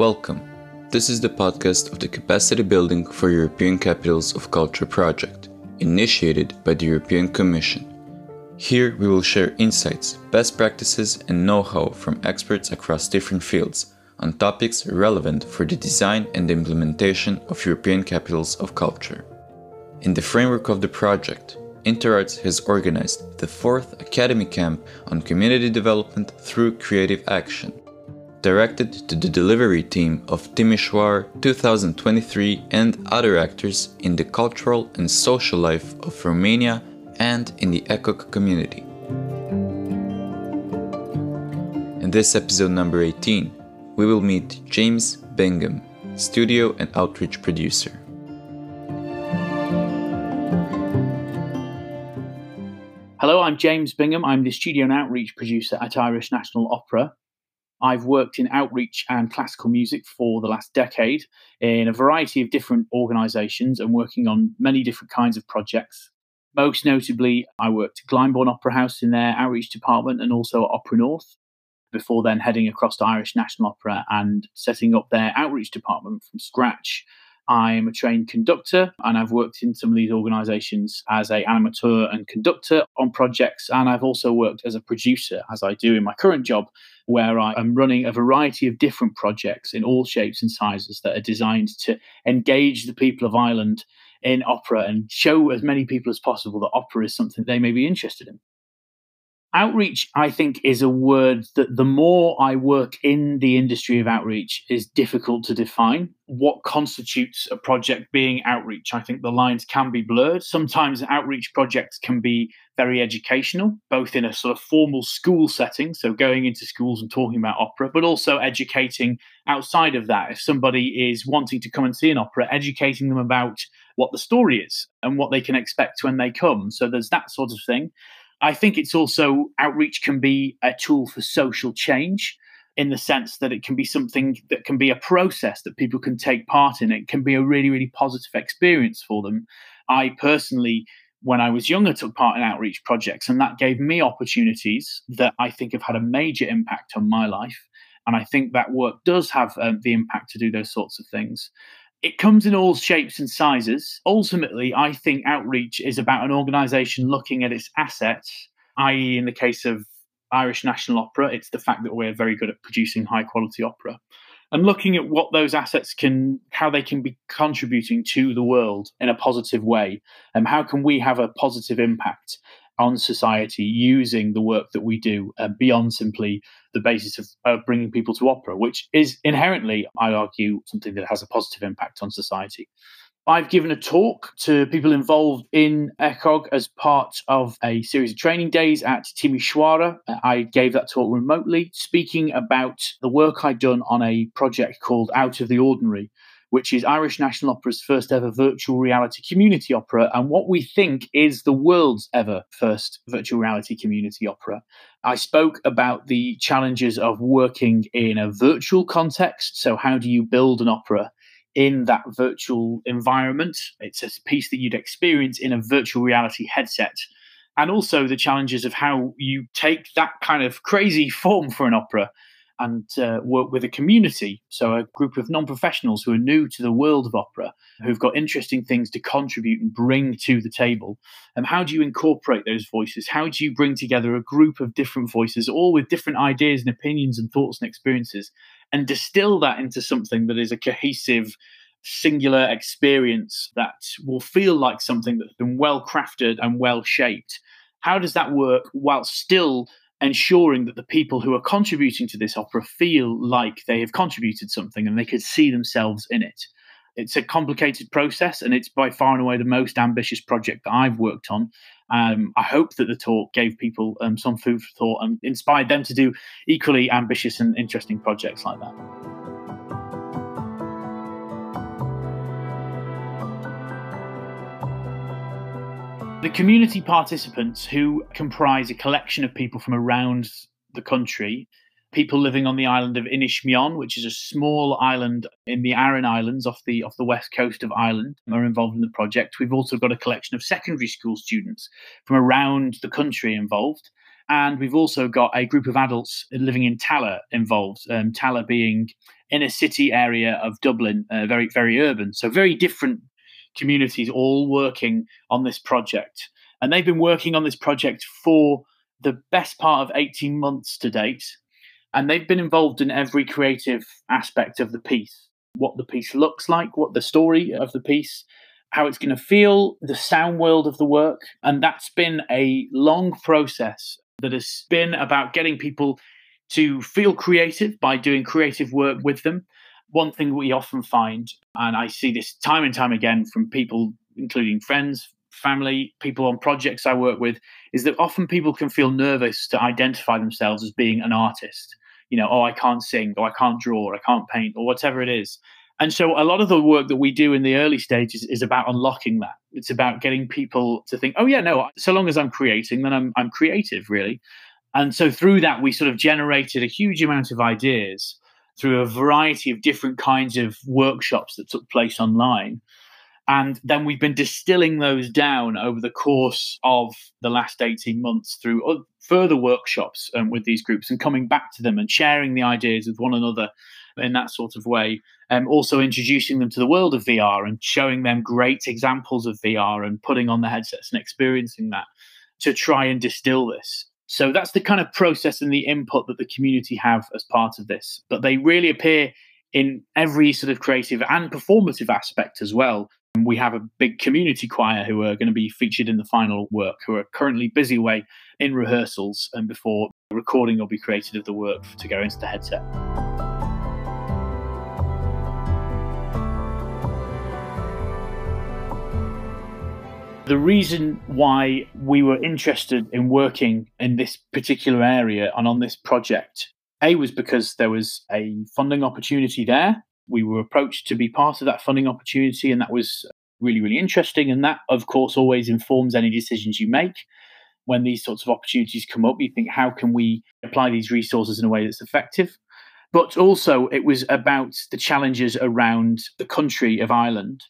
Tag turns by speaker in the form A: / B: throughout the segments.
A: Welcome. This is the podcast of the Capacity Building for European Capitals of Culture project, initiated by the European Commission. Here we will share insights, best practices, and know how from experts across different fields on topics relevant for the design and implementation of European Capitals of Culture. In the framework of the project, InterArts has organized the fourth Academy Camp on Community Development through Creative Action directed to the delivery team of Timișoara 2023 and other actors in the cultural and social life of Romania and in the ECOC community. In this episode number 18, we will meet James Bingham, studio and outreach producer.
B: Hello, I'm James Bingham. I'm the studio and outreach producer at Irish National Opera. I've worked in outreach and classical music for the last decade in a variety of different organisations and working on many different kinds of projects. Most notably, I worked at Glyndebourne Opera House in their outreach department and also at Opera North, before then heading across to Irish National Opera and setting up their outreach department from scratch I'm a trained conductor and I've worked in some of these organizations as a animateur and conductor on projects and I've also worked as a producer as I do in my current job where I am running a variety of different projects in all shapes and sizes that are designed to engage the people of Ireland in opera and show as many people as possible that opera is something they may be interested in. Outreach, I think, is a word that the more I work in the industry of outreach is difficult to define. What constitutes a project being outreach? I think the lines can be blurred. Sometimes outreach projects can be very educational, both in a sort of formal school setting, so going into schools and talking about opera, but also educating outside of that. If somebody is wanting to come and see an opera, educating them about what the story is and what they can expect when they come. So there's that sort of thing. I think it's also outreach can be a tool for social change in the sense that it can be something that can be a process that people can take part in. It can be a really, really positive experience for them. I personally, when I was younger, took part in outreach projects, and that gave me opportunities that I think have had a major impact on my life. And I think that work does have um, the impact to do those sorts of things. It comes in all shapes and sizes. Ultimately, I think outreach is about an organization looking at its assets, i.e., in the case of Irish National Opera, it's the fact that we're very good at producing high quality opera and looking at what those assets can, how they can be contributing to the world in a positive way, and how can we have a positive impact on society using the work that we do uh, beyond simply the basis of, of bringing people to opera, which is inherently, I argue, something that has a positive impact on society. I've given a talk to people involved in ECOC as part of a series of training days at Timișoara. I gave that talk remotely, speaking about the work I'd done on a project called Out of the Ordinary, which is Irish National Opera's first ever virtual reality community opera, and what we think is the world's ever first virtual reality community opera. I spoke about the challenges of working in a virtual context. So, how do you build an opera? In that virtual environment, it's a piece that you'd experience in a virtual reality headset and also the challenges of how you take that kind of crazy form for an opera and uh, work with a community. So, a group of non professionals who are new to the world of opera, who've got interesting things to contribute and bring to the table. And how do you incorporate those voices? How do you bring together a group of different voices, all with different ideas and opinions and thoughts and experiences, and distill that into something that is a cohesive, singular experience that will feel like something that's been well crafted and well shaped? How does that work while still ensuring that the people who are contributing to this opera feel like they have contributed something and they could see themselves in it. It's a complicated process, and it's by far and away the most ambitious project that I've worked on. Um, I hope that the talk gave people um, some food for thought and inspired them to do equally ambitious and interesting projects like that. The community participants, who comprise a collection of people from around the country, people living on the island of Inishmaan, which is a small island in the Aran Islands off the off the west coast of Ireland, are involved in the project. We've also got a collection of secondary school students from around the country involved. And we've also got a group of adults living in Tallaght involved. Um, Tallaght being in a city area of Dublin, uh, very, very urban. So, very different communities all working on this project. And they've been working on this project for the best part of 18 months to date. And they've been involved in every creative aspect of the piece what the piece looks like, what the story of the piece, how it's going to feel, the sound world of the work. And that's been a long process that has been about getting people to feel creative by doing creative work with them. One thing we often find, and I see this time and time again from people, including friends, family, people on projects I work with, is that often people can feel nervous to identify themselves as being an artist. You know, oh, I can't sing, or I can't draw, or I can't paint, or whatever it is. And so a lot of the work that we do in the early stages is about unlocking that. It's about getting people to think, oh yeah, no, so long as I'm creating, then I'm I'm creative, really. And so through that, we sort of generated a huge amount of ideas through a variety of different kinds of workshops that took place online. And then we've been distilling those down over the course of the last 18 months through further workshops um, with these groups and coming back to them and sharing the ideas with one another in that sort of way. Um, also introducing them to the world of VR and showing them great examples of VR and putting on the headsets and experiencing that to try and distill this. So that's the kind of process and the input that the community have as part of this. But they really appear in every sort of creative and performative aspect as well. And we have a big community choir who are going to be featured in the final work, who are currently busy away in rehearsals and before recording will be created of the work to go into the headset. The reason why we were interested in working in this particular area and on this project, A, was because there was a funding opportunity there. We were approached to be part of that funding opportunity, and that was really, really interesting. And that, of course, always informs any decisions you make. When these sorts of opportunities come up, you think, how can we apply these resources in a way that's effective? But also, it was about the challenges around the country of Ireland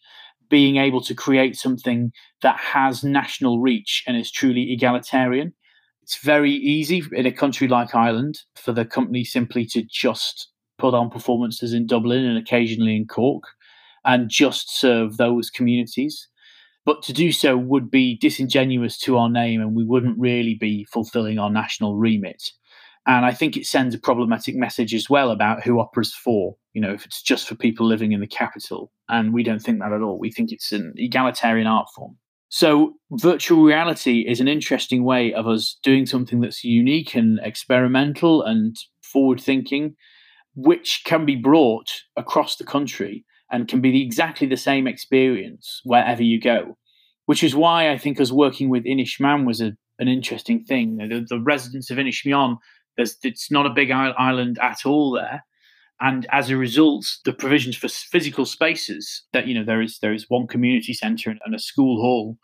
B: being able to create something that has national reach and is truly egalitarian. It's very easy in a country like Ireland for the company simply to just put on performances in Dublin and occasionally in Cork and just serve those communities. But to do so would be disingenuous to our name and we wouldn't really be fulfilling our national remit. And I think it sends a problematic message as well about who opera's for. You know, if it's just for people living in the capital. And we don't think that at all. We think it's an egalitarian art form. So, virtual reality is an interesting way of us doing something that's unique and experimental and forward thinking, which can be brought across the country and can be exactly the same experience wherever you go. Which is why I think us working with Inishmaan was a, an interesting thing. The, the residents of Inishmaan there's, it's not a big island at all there, and as a result, the provisions for physical spaces that you know there is there is one community centre and a school hall,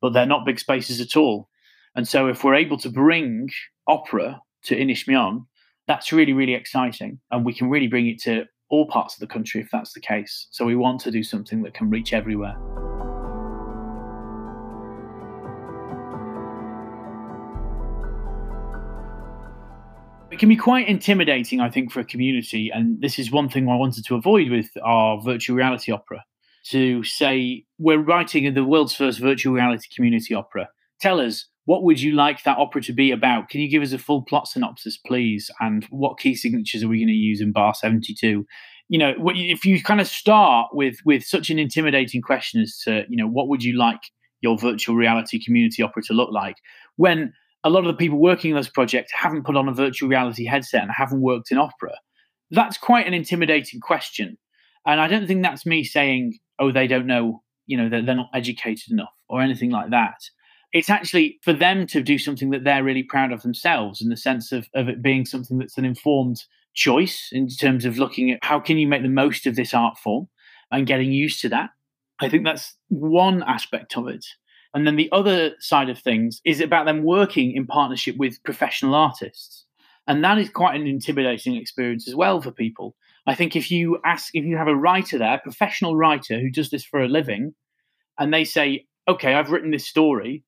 B: but they're not big spaces at all. And so, if we're able to bring opera to Inishmaan, that's really really exciting, and we can really bring it to all parts of the country if that's the case. So we want to do something that can reach everywhere. It can be quite intimidating, I think, for a community. And this is one thing I wanted to avoid with our virtual reality opera to say, we're writing the world's first virtual reality community opera. Tell us, what would you like that opera to be about? Can you give us a full plot synopsis, please? And what key signatures are we going to use in bar 72? You know, if you kind of start with with such an intimidating question as to, you know, what would you like your virtual reality community opera to look like? When a lot of the people working on this project haven't put on a virtual reality headset and haven't worked in opera. That's quite an intimidating question. And I don't think that's me saying, oh, they don't know, you know, they're, they're not educated enough or anything like that. It's actually for them to do something that they're really proud of themselves in the sense of, of it being something that's an informed choice in terms of looking at how can you make the most of this art form and getting used to that. I think that's one aspect of it. And then the other side of things is about them working in partnership with professional artists. And that is quite an intimidating experience as well for people. I think if you ask, if you have a writer there, a professional writer who does this for a living, and they say, okay, I've written this story,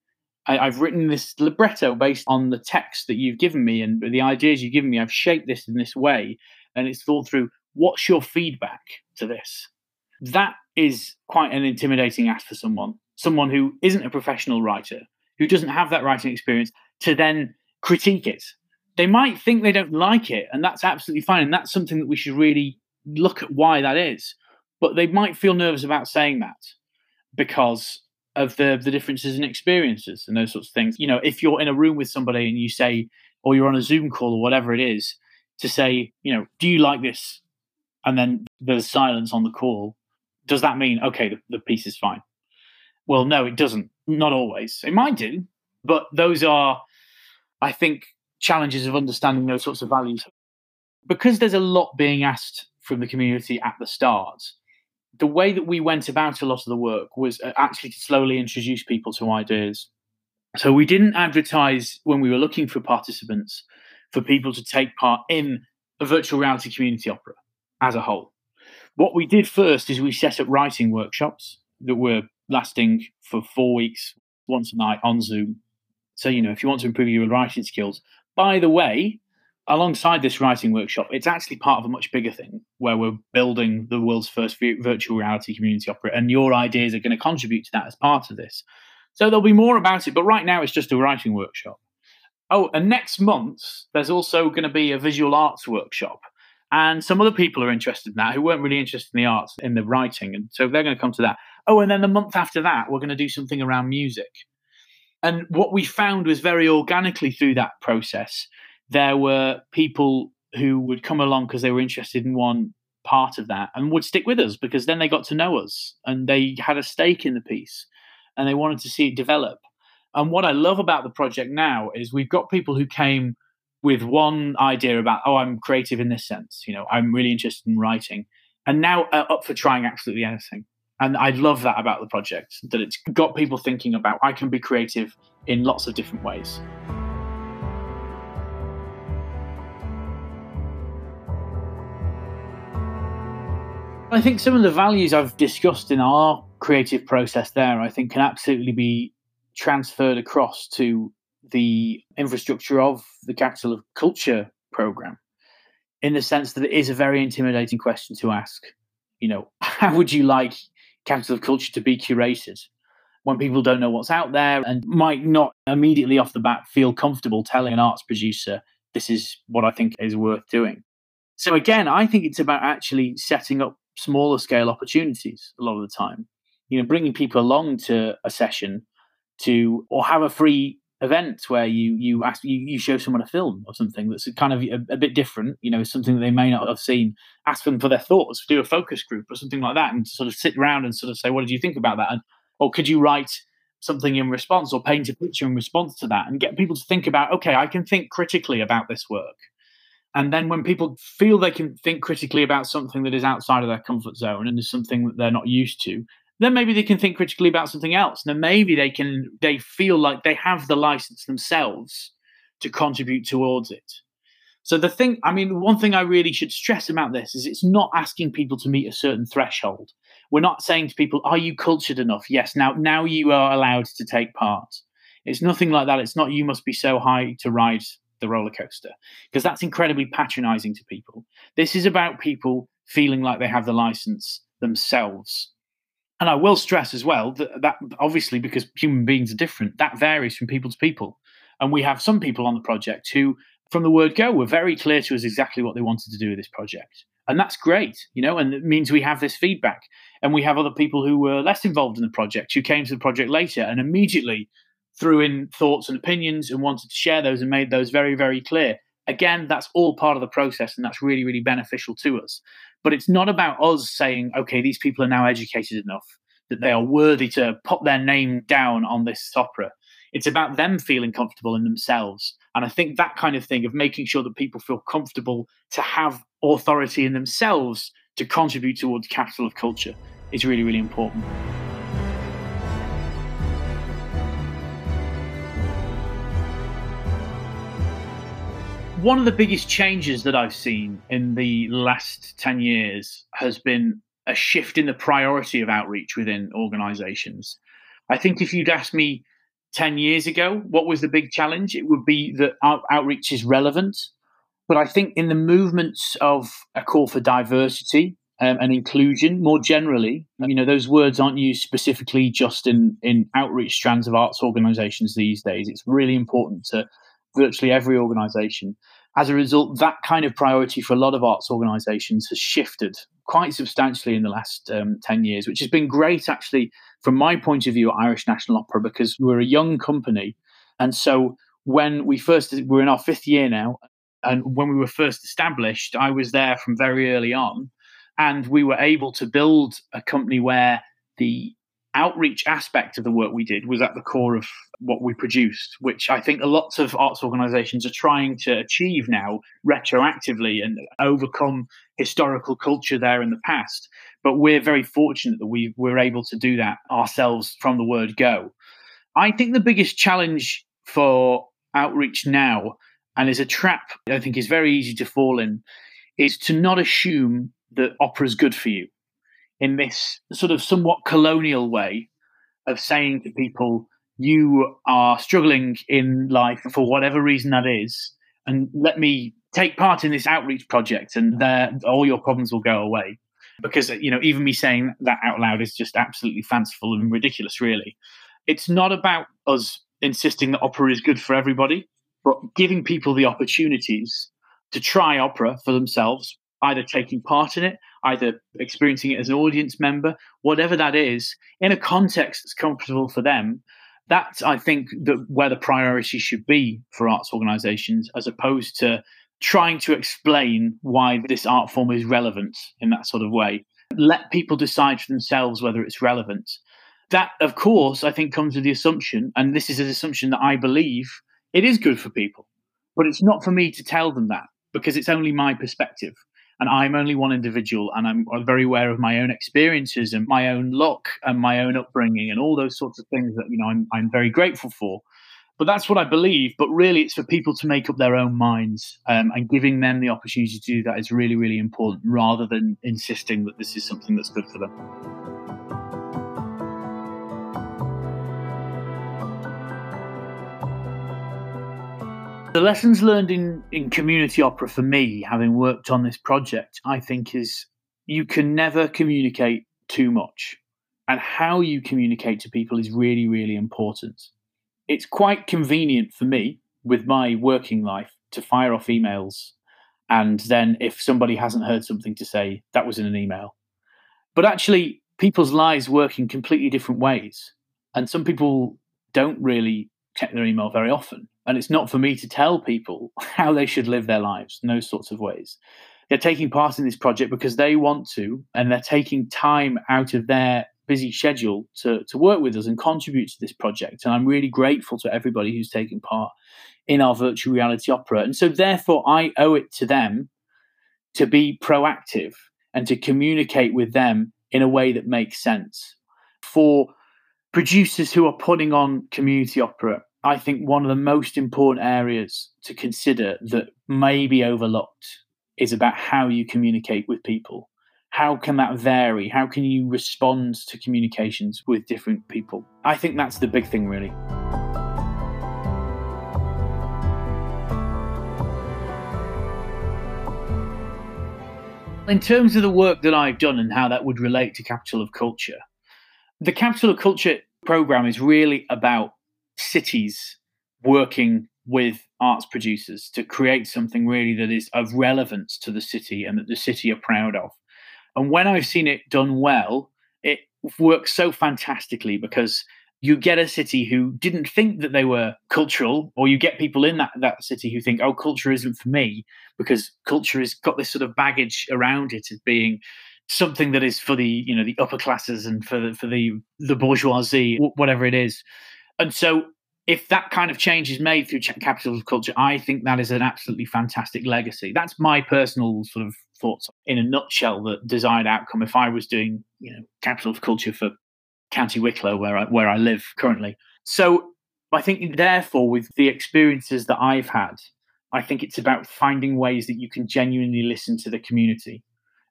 B: I, have written this libretto based on the text that you've given me and the ideas you've given me, I've shaped this in this way, and it's thought through. What's your feedback to this? That is quite an intimidating ask for someone, someone who isn't a professional writer, who doesn't have that writing experience, to then critique it. They might think they don't like it, and that's absolutely fine. And that's something that we should really look at why that is. But they might feel nervous about saying that because of the the differences in experiences and those sorts of things. You know, if you're in a room with somebody and you say, or you're on a Zoom call or whatever it is, to say, you know, do you like this? And then there's silence on the call. Does that mean okay, the, the piece is fine? Well, no, it doesn't. Not always. It might do, but those are, I think, challenges of understanding those sorts of values. Because there's a lot being asked from the community at the start, the way that we went about a lot of the work was uh, actually to slowly introduce people to ideas. So we didn't advertise when we were looking for participants for people to take part in a virtual reality community opera as a whole. What we did first is we set up writing workshops that were lasting for four weeks, once a night on Zoom. So, you know, if you want to improve your writing skills, by the way, alongside this writing workshop, it's actually part of a much bigger thing where we're building the world's first virtual reality community opera, and your ideas are going to contribute to that as part of this. So there'll be more about it, but right now it's just a writing workshop. Oh, and next month there's also going to be a visual arts workshop, and some other people are interested in that who weren't really interested in the arts in the writing, and so they're going to come to that. Oh, and then the month after that we're going to do something around music. And what we found was very organically through that process there were people who would come along because they were interested in one part of that and would stick with us because then they got to know us and they had a stake in the piece and they wanted to see it develop. And what I love about the project now is we've got people who came with one idea about, oh, I'm creative in this sense, you know, I'm really interested in writing, and now up for trying absolutely anything. And I love that about the project that it's got people thinking about I can be creative in lots of different ways. I think some of the values I've discussed in our creative process there, I think, can absolutely be transferred across to the infrastructure of the Capital of Culture program in the sense that it is a very intimidating question to ask. You know, how would you like Capital of Culture to be curated when people don't know what's out there and might not immediately off the bat feel comfortable telling an arts producer, this is what I think is worth doing? So, again, I think it's about actually setting up smaller scale opportunities a lot of the time. You know, bringing people along to a session to or have a free event where you you ask you, you show someone a film or something that's kind of a, a, bit different you know something that they may not have seen ask them for their thoughts do a focus group or something like that and sort of sit around and sort of say what did you think about that? And or could you write something in response or paint a picture in response to that and get people to think about okay i can think critically about this work. And then when people feel they can think critically about something that is outside of their comfort zone and is something that they're not used to, then maybe they can think critically about something else. Then maybe they can they feel like they have the license themselves to contribute towards it. So the thing, I mean, one thing I really should stress about this is it's not asking people to meet a certain threshold. We're not saying to people, "Are you cultured enough?" Yes, now now you are allowed to take part. It's nothing like that. It's not you must be so high to ride the roller coaster because that's incredibly patronizing to people. This is about people feeling like they have the license themselves. And I will stress as well that, that obviously, because human beings are different, that varies from people to people. And we have some people on the project who, from the word go, were very clear to us exactly what they wanted to do with this project. And that's great, you know, and it means we have this feedback. And we have other people who were less involved in the project who came to the project later and immediately threw in thoughts and opinions and wanted to share those and made those very, very clear. Again, that's all part of the process and that's really, really beneficial to us. But it's not about us saying, okay, these people are now educated enough that they are worthy to put their name down on this opera. It's about them feeling comfortable in themselves. And I think that kind of thing of making sure that people feel comfortable to have authority in themselves to contribute towards capital of culture is really, really important. One of the biggest changes that I've seen in the last 10 years has been a shift in the priority of outreach within organizations. I think if you'd asked me 10 years ago what was the big challenge, it would be that outreach is relevant But I think in the movements of a call for diversity um, and inclusion more generally, you know, those words aren't used specifically just in, in outreach strands of arts organizations these days. It's really important to virtually every organization. As a result, that kind of priority for a lot of arts organizations has shifted quite substantially in the last um, 10 years, which has been great actually from my point of view at Irish National Opera because we're a young company. And so when we first, we're in our fifth year now, and when we were first established, I was there from very early on, and we were able to build a company where the outreach aspect of the work we did was at the core of what we produced, which I think a lot of arts organizations are trying to achieve now retroactively and overcome historical culture there in the past. But we're very fortunate that we were able to do that ourselves from the word go. I think the biggest challenge for outreach now and is a trap I think is very easy to fall in, is to not assume that opera is good for you in this sort of somewhat colonial way of saying to people, you are struggling in life for whatever reason that is, and let me take part in this outreach project, and mm. there all your problems will go away. Because you know, even me saying that out loud is just absolutely fanciful and ridiculous. Really, it's not about us insisting that opera is good for everybody but giving people the opportunities to try opera for themselves, either taking part in it, either experiencing it as an audience member, whatever that is, in a context that's comfortable for them. That's, I think, the, where the priority should be for arts organisations, as opposed to trying to explain why this art form is relevant in that sort of way. Let people decide for themselves whether it's relevant. That, of course, I think comes with the assumption, and this is an assumption that I believe it is good for people, but it's not for me to tell them that because it's only my perspective. And I'm only one individual, and I'm very aware of my own experiences and my own luck and my own upbringing and all those sorts of things that you know I'm, I'm very grateful for. But that's what I believe. But really, it's for people to make up their own minds, um, and giving them the opportunity to do that is really, really important, rather than insisting that this is something that's good for them. The lessons learned in, in community opera for me, having worked on this project, I think is you can never communicate too much. And how you communicate to people is really, really important. It's quite convenient for me with my working life to fire off emails. And then if somebody hasn't heard something to say, that was in an email. But actually, people's lives work in completely different ways. And some people don't really check their email very often. And it's not for me to tell people how they should live their lives in those sorts of ways. They're taking part in this project because they want to, and they're taking time out of their busy schedule to, to work with us and contribute to this project. And I'm really grateful to everybody who's taken part in our virtual reality opera. And so, therefore, I owe it to them to be proactive and to communicate with them in a way that makes sense. For producers who are putting on community opera, I think one of the most important areas to consider that may be overlooked is about how you communicate with people. How can that vary? How can you respond to communications with different people? I think that's the big thing, really. In terms of the work that I've done and how that would relate to Capital of Culture, the Capital of Culture program is really about cities working with arts producers to create something really that is of relevance to the city and that the city are proud of. And when I've seen it done well, it works so fantastically because you get a city who didn't think that they were cultural, or you get people in that, that city who think, oh, culture isn't for me, because culture has got this sort of baggage around it as being something that is for the you know the upper classes and for the for the the bourgeoisie whatever it is and so if that kind of change is made through capital of culture, I think that is an absolutely fantastic legacy. That's my personal sort of thoughts in a nutshell. The desired outcome. If I was doing, you know, capital of culture for County Wicklow, where I where I live currently, so I think therefore with the experiences that I've had, I think it's about finding ways that you can genuinely listen to the community,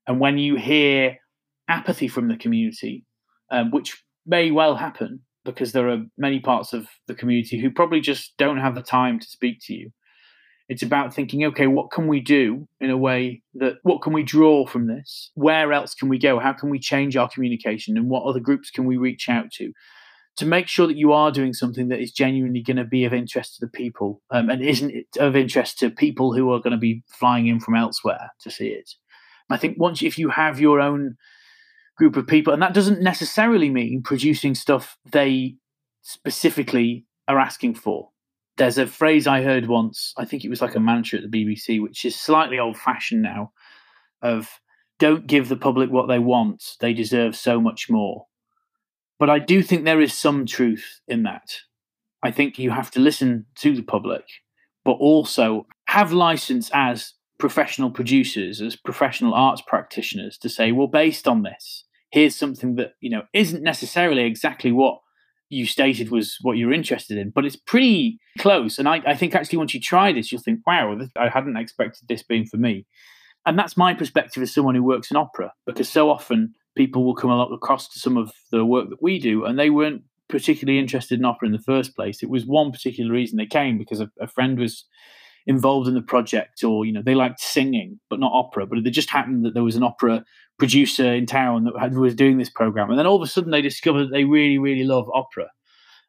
B: and when you hear apathy from the community, um, which may well happen, because there are many parts of the community who probably just don't have the time to speak to you. It's about thinking, okay, what can we do in a way that, what can we draw from this? Where else can we go? How can we change our communication? And what other groups can we reach out to? To make sure that you are doing something that is genuinely going to be of interest to the people um, and isn't of interest to people who are going to be flying in from elsewhere to see it. I think once, if you have your own group of people, and that doesn't necessarily mean producing stuff they specifically are asking for there's a phrase I heard once, I think it was like a mantra at the BBC, which is slightly old fashioned now of don't give the public what they want, they deserve so much more. But I do think there is some truth in that. I think you have to listen to the public, but also have license as professional producers, as professional arts practitioners to say, well, based on this, here's something that, you know, isn't necessarily exactly what you stated was what you're interested in, but it's pretty close. And I, I think actually once you try this, you'll think, wow, this, I hadn't expected this being for me. And that's my perspective as someone who works in opera, because so often people will come across to some of the work that we do, and they weren't particularly interested in opera in the first place. It was one particular reason they came because a, a friend was involved in the project, or you know they liked singing but not opera. But it just happened that there was an opera producer in town that had, was doing this program, and then all of a sudden they discovered that they really, really love opera.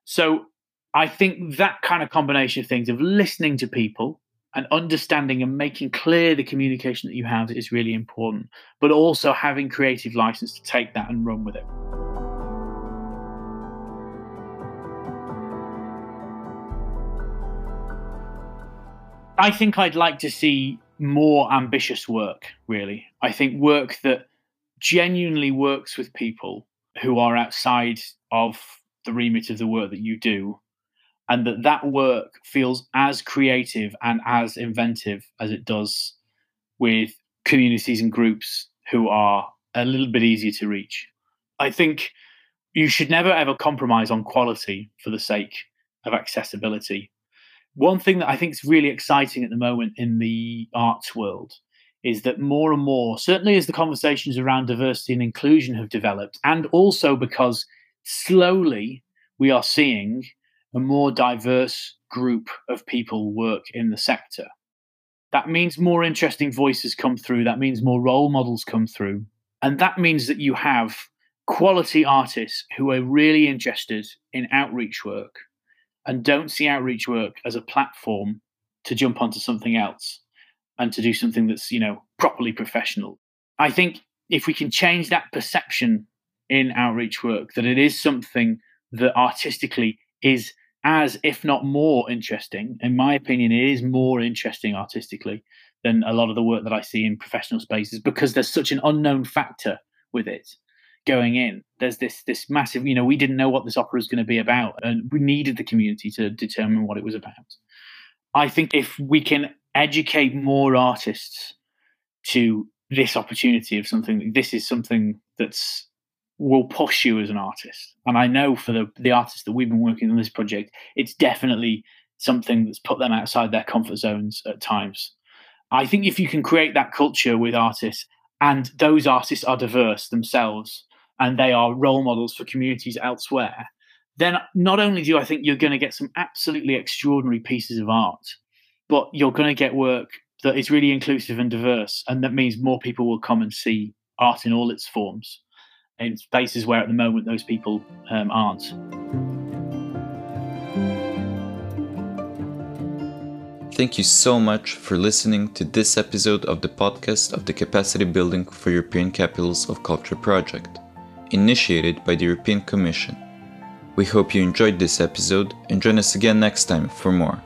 B: So I think that kind of combination of things of listening to people and understanding and making clear the communication that you have is really important, but also having creative license to take that and run with it. I think I'd like to see more ambitious work, really. I think work that genuinely works with people who are outside of the remit of the work that you do and that that work feels as creative and as inventive as it does with communities and groups who are a little bit easier to reach i think you should never ever compromise on quality for the sake of accessibility one thing that i think is really exciting at the moment in the arts world is that more and more, certainly as the conversations around diversity and inclusion have developed, and also because slowly we are seeing a more diverse group of people work in the sector. That means more interesting voices come through. That means more role models come through. And that means that you have quality artists who are really interested in outreach work and don't see outreach work as a platform to jump onto something else and to do something that's you know properly professional. I think if we can change that perception in outreach work that it is something that artistically is as if not more interesting in my opinion it is more interesting artistically than a lot of the work that i see in professional spaces because there's such an unknown factor with it going in there's this this massive you know we didn't know what this opera was going to be about and we needed the community to determine what it was about. I think if we can educate more artists to this opportunity of something this is something that's will push you as an artist. And i know for the the artists that we've been working on this project it's definitely something that's put them outside their comfort zones at times. I think if you can create that culture with artists and those artists are diverse themselves and they are role models for communities elsewhere then not only do i think you're going to get some absolutely extraordinary pieces of art but you're going to get work that is really inclusive and diverse, and that means more people will come and see art in all its forms in spaces where at the moment those people um, aren't.
A: Thank you so much for listening to this episode of the podcast of the Capacity Building for European Capitals of Culture project, initiated by the European Commission. We hope you enjoyed this episode and join us again next time for more.